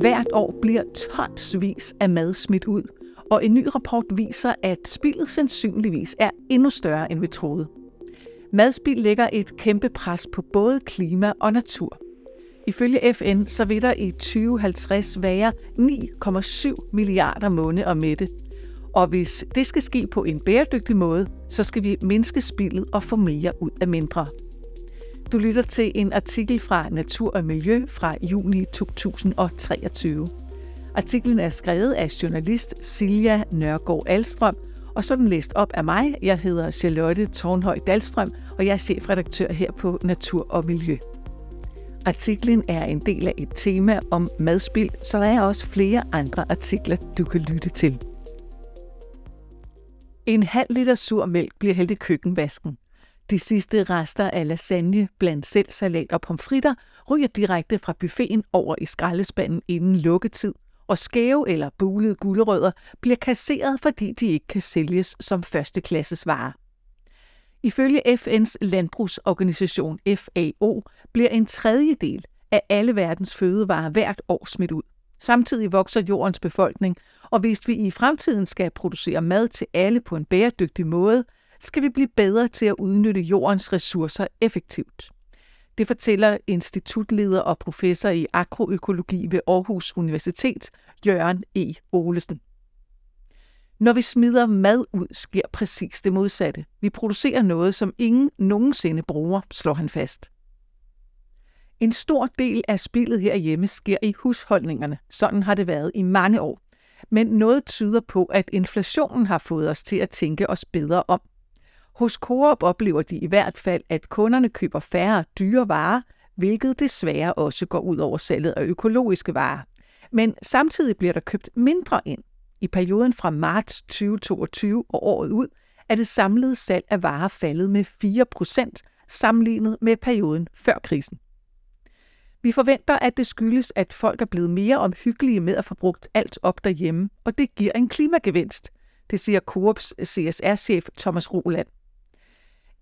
Hvert år bliver tonsvis af mad smidt ud, og en ny rapport viser, at spildet sandsynligvis er endnu større, end vi troede. Madspil lægger et kæmpe pres på både klima og natur. Ifølge FN så vil der i 2050 være 9,7 milliarder måne og mætte. Og hvis det skal ske på en bæredygtig måde, så skal vi mindske spildet og få mere ud af mindre. Du lytter til en artikel fra Natur og Miljø fra juni 2023. Artiklen er skrevet af journalist Silja Nørgaard Alstrøm, og så er den læst op af mig. Jeg hedder Charlotte Tornhøj Dalstrøm, og jeg er chefredaktør her på Natur og Miljø. Artiklen er en del af et tema om madspild, så der er også flere andre artikler, du kan lytte til. En halv liter sur mælk bliver hældt i køkkenvasken. De sidste rester af lasagne, blandt selv salat og pomfritter, ryger direkte fra buffeten over i skraldespanden inden lukketid, og skæve eller bulede gulerødder bliver kasseret, fordi de ikke kan sælges som førsteklasses varer. Ifølge FN's landbrugsorganisation FAO bliver en tredjedel af alle verdens fødevarer hvert år smidt ud. Samtidig vokser jordens befolkning, og hvis vi i fremtiden skal producere mad til alle på en bæredygtig måde, skal vi blive bedre til at udnytte jordens ressourcer effektivt. Det fortæller institutleder og professor i agroøkologi ved Aarhus Universitet, Jørgen E. Olesen. Når vi smider mad ud, sker præcis det modsatte. Vi producerer noget, som ingen nogensinde bruger, slår han fast. En stor del af spillet herhjemme sker i husholdningerne. Sådan har det været i mange år. Men noget tyder på, at inflationen har fået os til at tænke os bedre om. Hos Coop oplever de i hvert fald, at kunderne køber færre dyre varer, hvilket desværre også går ud over salget af økologiske varer. Men samtidig bliver der købt mindre ind. I perioden fra marts 2022 og året ud er det samlede salg af varer faldet med 4% sammenlignet med perioden før krisen. Vi forventer, at det skyldes, at folk er blevet mere omhyggelige med at få brugt alt op derhjemme, og det giver en klimagevinst, det siger Coops CSR-chef Thomas Roland.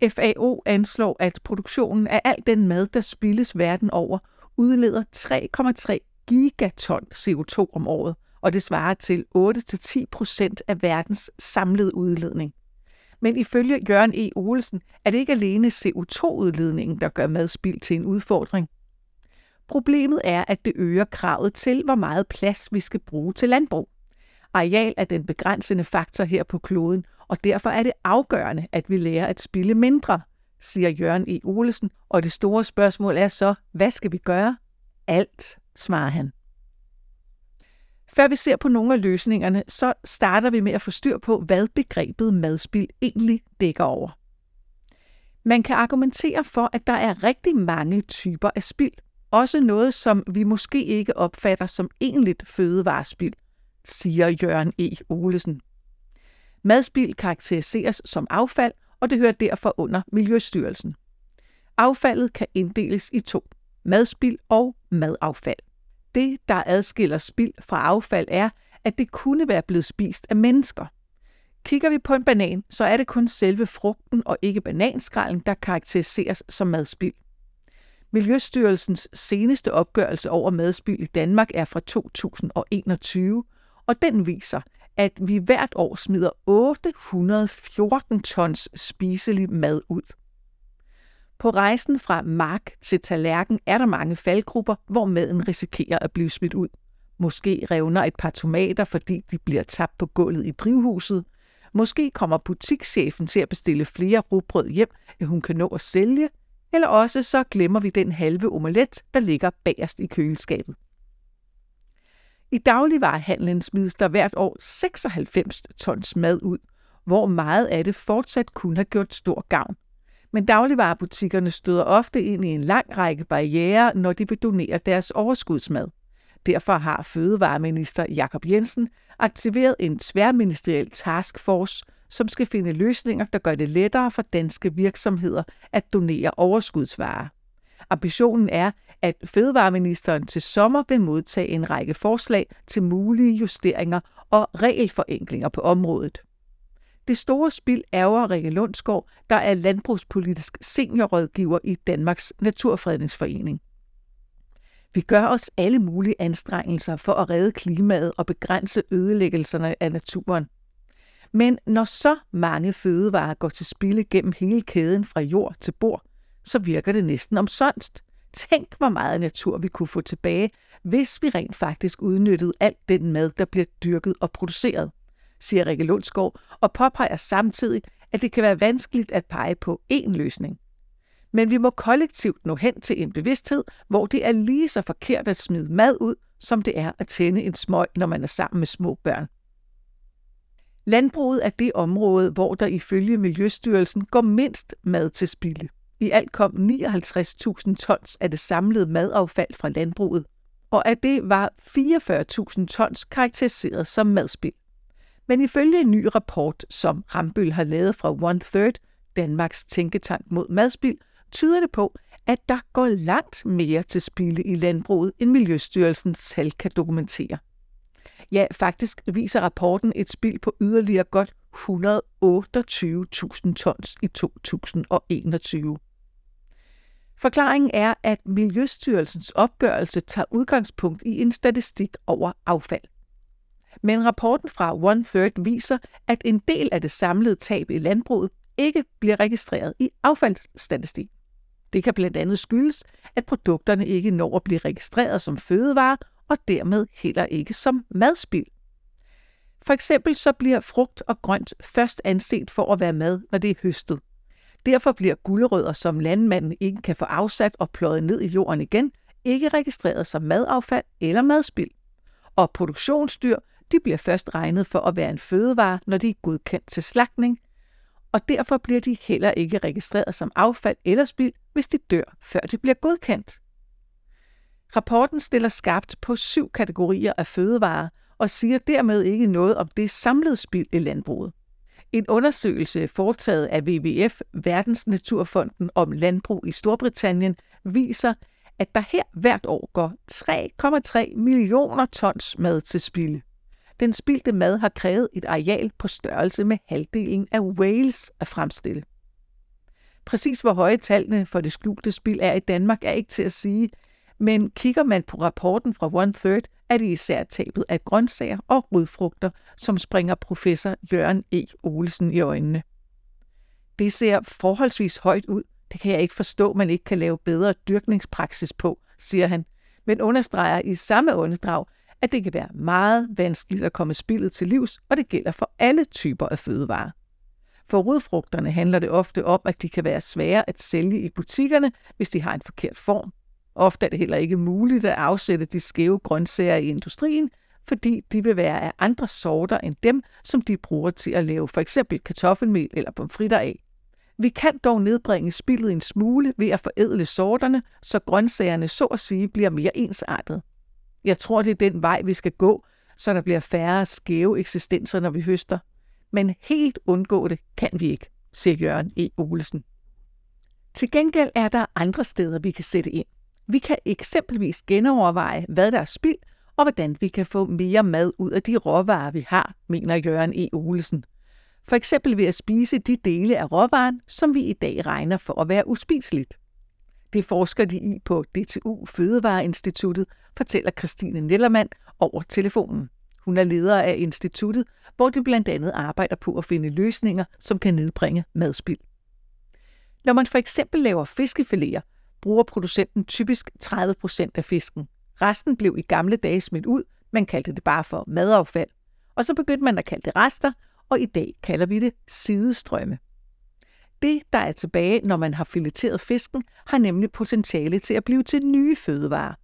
FAO anslår, at produktionen af al den mad, der spildes verden over, udleder 3,3 gigaton CO2 om året, og det svarer til 8-10 procent af verdens samlede udledning. Men ifølge Jørgen E. Olsen er det ikke alene CO2-udledningen, der gør madspild til en udfordring. Problemet er, at det øger kravet til, hvor meget plads vi skal bruge til landbrug. Areal er den begrænsende faktor her på kloden, og derfor er det afgørende, at vi lærer at spille mindre, siger Jørgen E. Olesen, og det store spørgsmål er så, hvad skal vi gøre? Alt, svarer han. Før vi ser på nogle af løsningerne, så starter vi med at få styr på, hvad begrebet madspil egentlig dækker over. Man kan argumentere for, at der er rigtig mange typer af spild. Også noget, som vi måske ikke opfatter som egentligt fødevarespild, siger Jørgen E. Olesen. Madspild karakteriseres som affald, og det hører derfor under Miljøstyrelsen. Affaldet kan inddeles i to. Madspild og madaffald. Det, der adskiller spild fra affald, er, at det kunne være blevet spist af mennesker. Kigger vi på en banan, så er det kun selve frugten og ikke bananskrællen, der karakteriseres som madspild. Miljøstyrelsens seneste opgørelse over madspild i Danmark er fra 2021, og den viser, at vi hvert år smider 814 tons spiselig mad ud. På rejsen fra mark til tallerken er der mange faldgrupper, hvor maden risikerer at blive smidt ud. Måske revner et par tomater, fordi de bliver tabt på gulvet i drivhuset. Måske kommer butikschefen til at bestille flere rugbrød hjem, end hun kan nå at sælge. Eller også så glemmer vi den halve omelet, der ligger bagerst i køleskabet. I dagligvarehandlen smides der hvert år 96 tons mad ud, hvor meget af det fortsat kunne have gjort stor gavn. Men dagligvarerbutikkerne støder ofte ind i en lang række barriere, når de vil donere deres overskudsmad. Derfor har Fødevareminister Jakob Jensen aktiveret en tværministeriel taskforce, som skal finde løsninger, der gør det lettere for danske virksomheder at donere overskudsvarer. Ambitionen er, at Fødevareministeren til sommer vil modtage en række forslag til mulige justeringer og regelforenklinger på området. Det store spil ærger Rikke Lundsgaard, der er landbrugspolitisk seniorrådgiver i Danmarks Naturfredningsforening. Vi gør os alle mulige anstrengelser for at redde klimaet og begrænse ødelæggelserne af naturen. Men når så mange fødevarer går til spilde gennem hele kæden fra jord til bord, så virker det næsten omsonst. Tænk, hvor meget natur vi kunne få tilbage, hvis vi rent faktisk udnyttede alt den mad, der bliver dyrket og produceret, siger Rikke Lundsgaard, og påpeger samtidig, at det kan være vanskeligt at pege på én løsning. Men vi må kollektivt nå hen til en bevidsthed, hvor det er lige så forkert at smide mad ud, som det er at tænde en smøg, når man er sammen med små børn. Landbruget er det område, hvor der ifølge Miljøstyrelsen går mindst mad til spilde. I alt kom 59.000 tons af det samlede madaffald fra landbruget, og af det var 44.000 tons karakteriseret som madspild. Men ifølge en ny rapport, som Rambøl har lavet fra One Third, Danmarks tænketank mod madspild, tyder det på, at der går langt mere til spilde i landbruget, end Miljøstyrelsens tal kan dokumentere. Ja, faktisk viser rapporten et spild på yderligere godt 128.000 tons i 2021. Forklaringen er, at Miljøstyrelsens opgørelse tager udgangspunkt i en statistik over affald. Men rapporten fra One Third viser, at en del af det samlede tab i landbruget ikke bliver registreret i affaldsstatistik. Det kan blandt andet skyldes, at produkterne ikke når at blive registreret som fødevare og dermed heller ikke som madspild. For eksempel så bliver frugt og grønt først anset for at være mad, når det er høstet. Derfor bliver gulerødder, som landmanden ikke kan få afsat og pløjet ned i jorden igen, ikke registreret som madaffald eller madspild. Og produktionsdyr de bliver først regnet for at være en fødevare, når de er godkendt til slagtning, og derfor bliver de heller ikke registreret som affald eller spild, hvis de dør, før de bliver godkendt. Rapporten stiller skarpt på syv kategorier af fødevarer og siger dermed ikke noget om det samlede spild i landbruget. En undersøgelse foretaget af WWF, Verdens Naturfonden om landbrug i Storbritannien, viser, at der her hvert år går 3,3 millioner tons mad til spilde. Den spildte mad har krævet et areal på størrelse med halvdelen af Wales at fremstille. Præcis hvor høje tallene for det skjulte spild er i Danmark er ikke til at sige, men kigger man på rapporten fra One Third, er det især tabet af grøntsager og rodfrugter, som springer professor Jørgen E. Olsen i øjnene. Det ser forholdsvis højt ud. Det kan jeg ikke forstå, man ikke kan lave bedre dyrkningspraksis på, siger han, men understreger i samme åndedrag, at det kan være meget vanskeligt at komme spillet til livs, og det gælder for alle typer af fødevarer. For rodfrugterne handler det ofte om, at de kan være svære at sælge i butikkerne, hvis de har en forkert form. Ofte er det heller ikke muligt at afsætte de skæve grøntsager i industrien, fordi de vil være af andre sorter end dem, som de bruger til at lave for eksempel kartoffelmel eller pomfritter af. Vi kan dog nedbringe spildet en smule ved at forædle sorterne, så grøntsagerne så at sige bliver mere ensartet. Jeg tror, det er den vej, vi skal gå, så der bliver færre skæve eksistenser, når vi høster. Men helt undgå det kan vi ikke, siger Jørgen E. Olesen. Til gengæld er der andre steder, vi kan sætte ind. Vi kan eksempelvis genoverveje, hvad der er spild, og hvordan vi kan få mere mad ud af de råvarer, vi har, mener Jørgen E. Olesen. For eksempel ved at spise de dele af råvaren, som vi i dag regner for at være uspiseligt. Det forsker de i på DTU Fødevareinstituttet, fortæller Christine Nellermann over telefonen. Hun er leder af instituttet, hvor de blandt andet arbejder på at finde løsninger, som kan nedbringe madspild. Når man for eksempel laver fiskefiléer, bruger producenten typisk 30% af fisken. Resten blev i gamle dage smidt ud, man kaldte det bare for madaffald. Og så begyndte man at kalde det rester, og i dag kalder vi det sidestrømme. Det, der er tilbage, når man har fileteret fisken, har nemlig potentiale til at blive til nye fødevarer.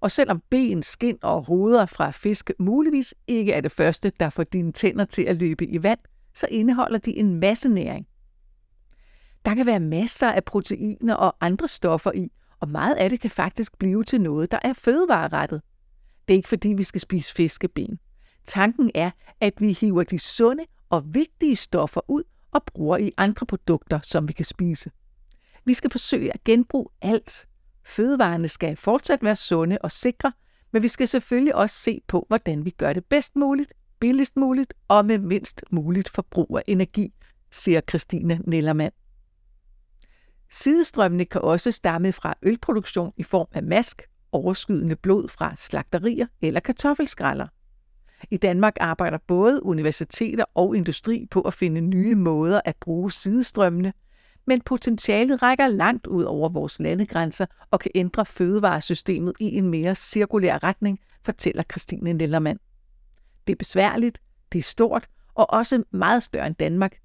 Og selvom ben, skin og hoveder fra fisk muligvis ikke er det første, der får dine tænder til at løbe i vand, så indeholder de en masse næring. Der kan være masser af proteiner og andre stoffer i, og meget af det kan faktisk blive til noget, der er fødevarerettet. Det er ikke fordi, vi skal spise fiskeben. Tanken er, at vi hiver de sunde og vigtige stoffer ud og bruger i andre produkter, som vi kan spise. Vi skal forsøge at genbruge alt. Fødevarene skal fortsat være sunde og sikre, men vi skal selvfølgelig også se på, hvordan vi gør det bedst muligt, billigst muligt og med mindst muligt forbrug af energi, siger Christine Nellermand. Sidestrømmene kan også stamme fra ølproduktion i form af mask, overskydende blod fra slagterier eller kartoffelskralder. I Danmark arbejder både universiteter og industri på at finde nye måder at bruge sidestrømmene, men potentialet rækker langt ud over vores landegrænser og kan ændre fødevaresystemet i en mere cirkulær retning, fortæller Christine Nellermann. Det er besværligt, det er stort og også meget større end Danmark,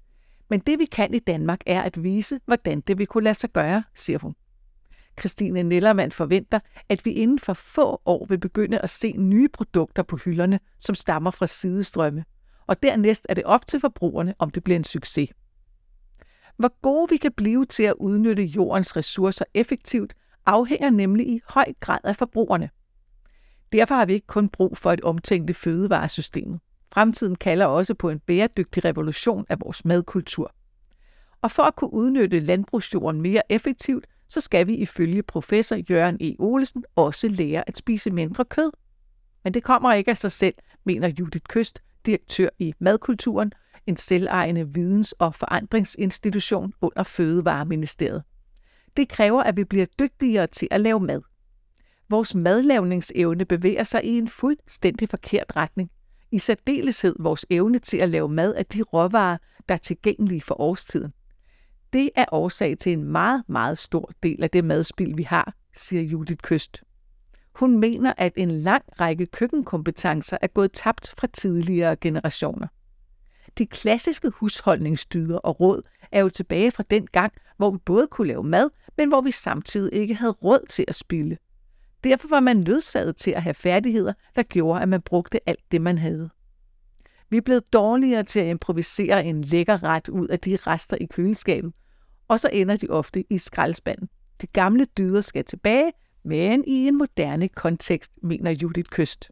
men det vi kan i Danmark er at vise, hvordan det vil kunne lade sig gøre, siger hun. Christine Nellermann forventer, at vi inden for få år vil begynde at se nye produkter på hylderne, som stammer fra sidestrømme. Og dernæst er det op til forbrugerne, om det bliver en succes. Hvor gode vi kan blive til at udnytte jordens ressourcer effektivt, afhænger nemlig i høj grad af forbrugerne. Derfor har vi ikke kun brug for et omtænkt fødevaresystem. Fremtiden kalder også på en bæredygtig revolution af vores madkultur. Og for at kunne udnytte landbrugsjorden mere effektivt, så skal vi ifølge professor Jørgen E. Olesen også lære at spise mindre kød. Men det kommer ikke af sig selv, mener Judith Køst, direktør i Madkulturen, en selvejende videns- og forandringsinstitution under Fødevareministeriet. Det kræver, at vi bliver dygtigere til at lave mad. Vores madlavningsevne bevæger sig i en fuldstændig forkert retning. I særdeleshed vores evne til at lave mad af de råvarer, der er tilgængelige for årstiden. Det er årsag til en meget, meget stor del af det madspil, vi har, siger Judith Køst. Hun mener, at en lang række køkkenkompetencer er gået tabt fra tidligere generationer. De klassiske husholdningsdyder og råd er jo tilbage fra den gang, hvor vi både kunne lave mad, men hvor vi samtidig ikke havde råd til at spille. Derfor var man nødsaget til at have færdigheder, der gjorde, at man brugte alt det, man havde. Vi er blevet dårligere til at improvisere en lækker ret ud af de rester i køleskabet, og så ender de ofte i skraldespanden. De gamle dyder skal tilbage, men i en moderne kontekst, mener Judith Køst.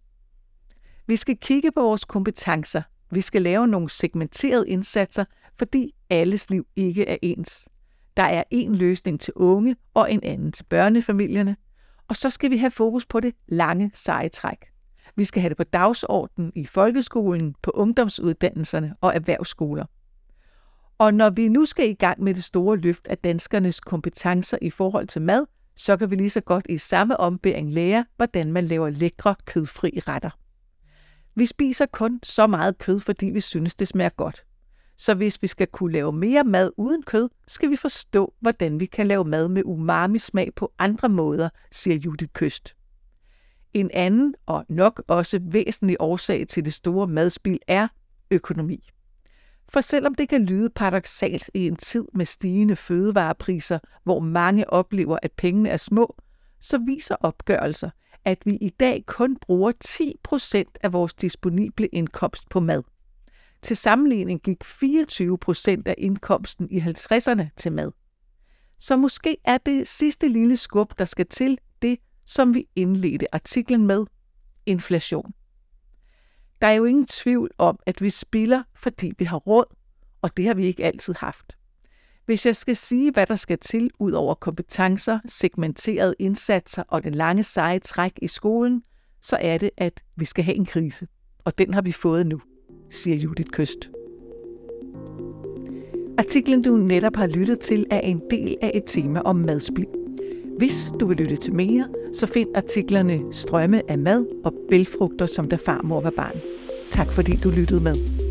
Vi skal kigge på vores kompetencer. Vi skal lave nogle segmenterede indsatser, fordi alles liv ikke er ens. Der er en løsning til unge og en anden til børnefamilierne. Og så skal vi have fokus på det lange seje træk. Vi skal have det på dagsordenen i folkeskolen, på ungdomsuddannelserne og erhvervsskoler. Og når vi nu skal i gang med det store løft af danskernes kompetencer i forhold til mad, så kan vi lige så godt i samme ombæring lære, hvordan man laver lækre kødfri retter. Vi spiser kun så meget kød, fordi vi synes, det smager godt. Så hvis vi skal kunne lave mere mad uden kød, skal vi forstå, hvordan vi kan lave mad med umami-smag på andre måder, siger Judith Køst. En anden og nok også væsentlig årsag til det store madspil er økonomi. For selvom det kan lyde paradoxalt i en tid med stigende fødevarepriser, hvor mange oplever, at pengene er små, så viser opgørelser, at vi i dag kun bruger 10% af vores disponible indkomst på mad. Til sammenligning gik 24% af indkomsten i 50'erne til mad. Så måske er det sidste lille skub, der skal til, det, som vi indledte artiklen med, inflation. Der er jo ingen tvivl om, at vi spiller, fordi vi har råd, og det har vi ikke altid haft. Hvis jeg skal sige, hvad der skal til ud over kompetencer, segmenterede indsatser og den lange seje træk i skolen, så er det, at vi skal have en krise. Og den har vi fået nu, siger Judith Køst. Artiklen, du netop har lyttet til, er en del af et tema om madspild. Hvis du vil lytte til mere, så find artiklerne Strømme af mad og Bælfrugter, som der farmor var barn. Tak fordi du lyttede med.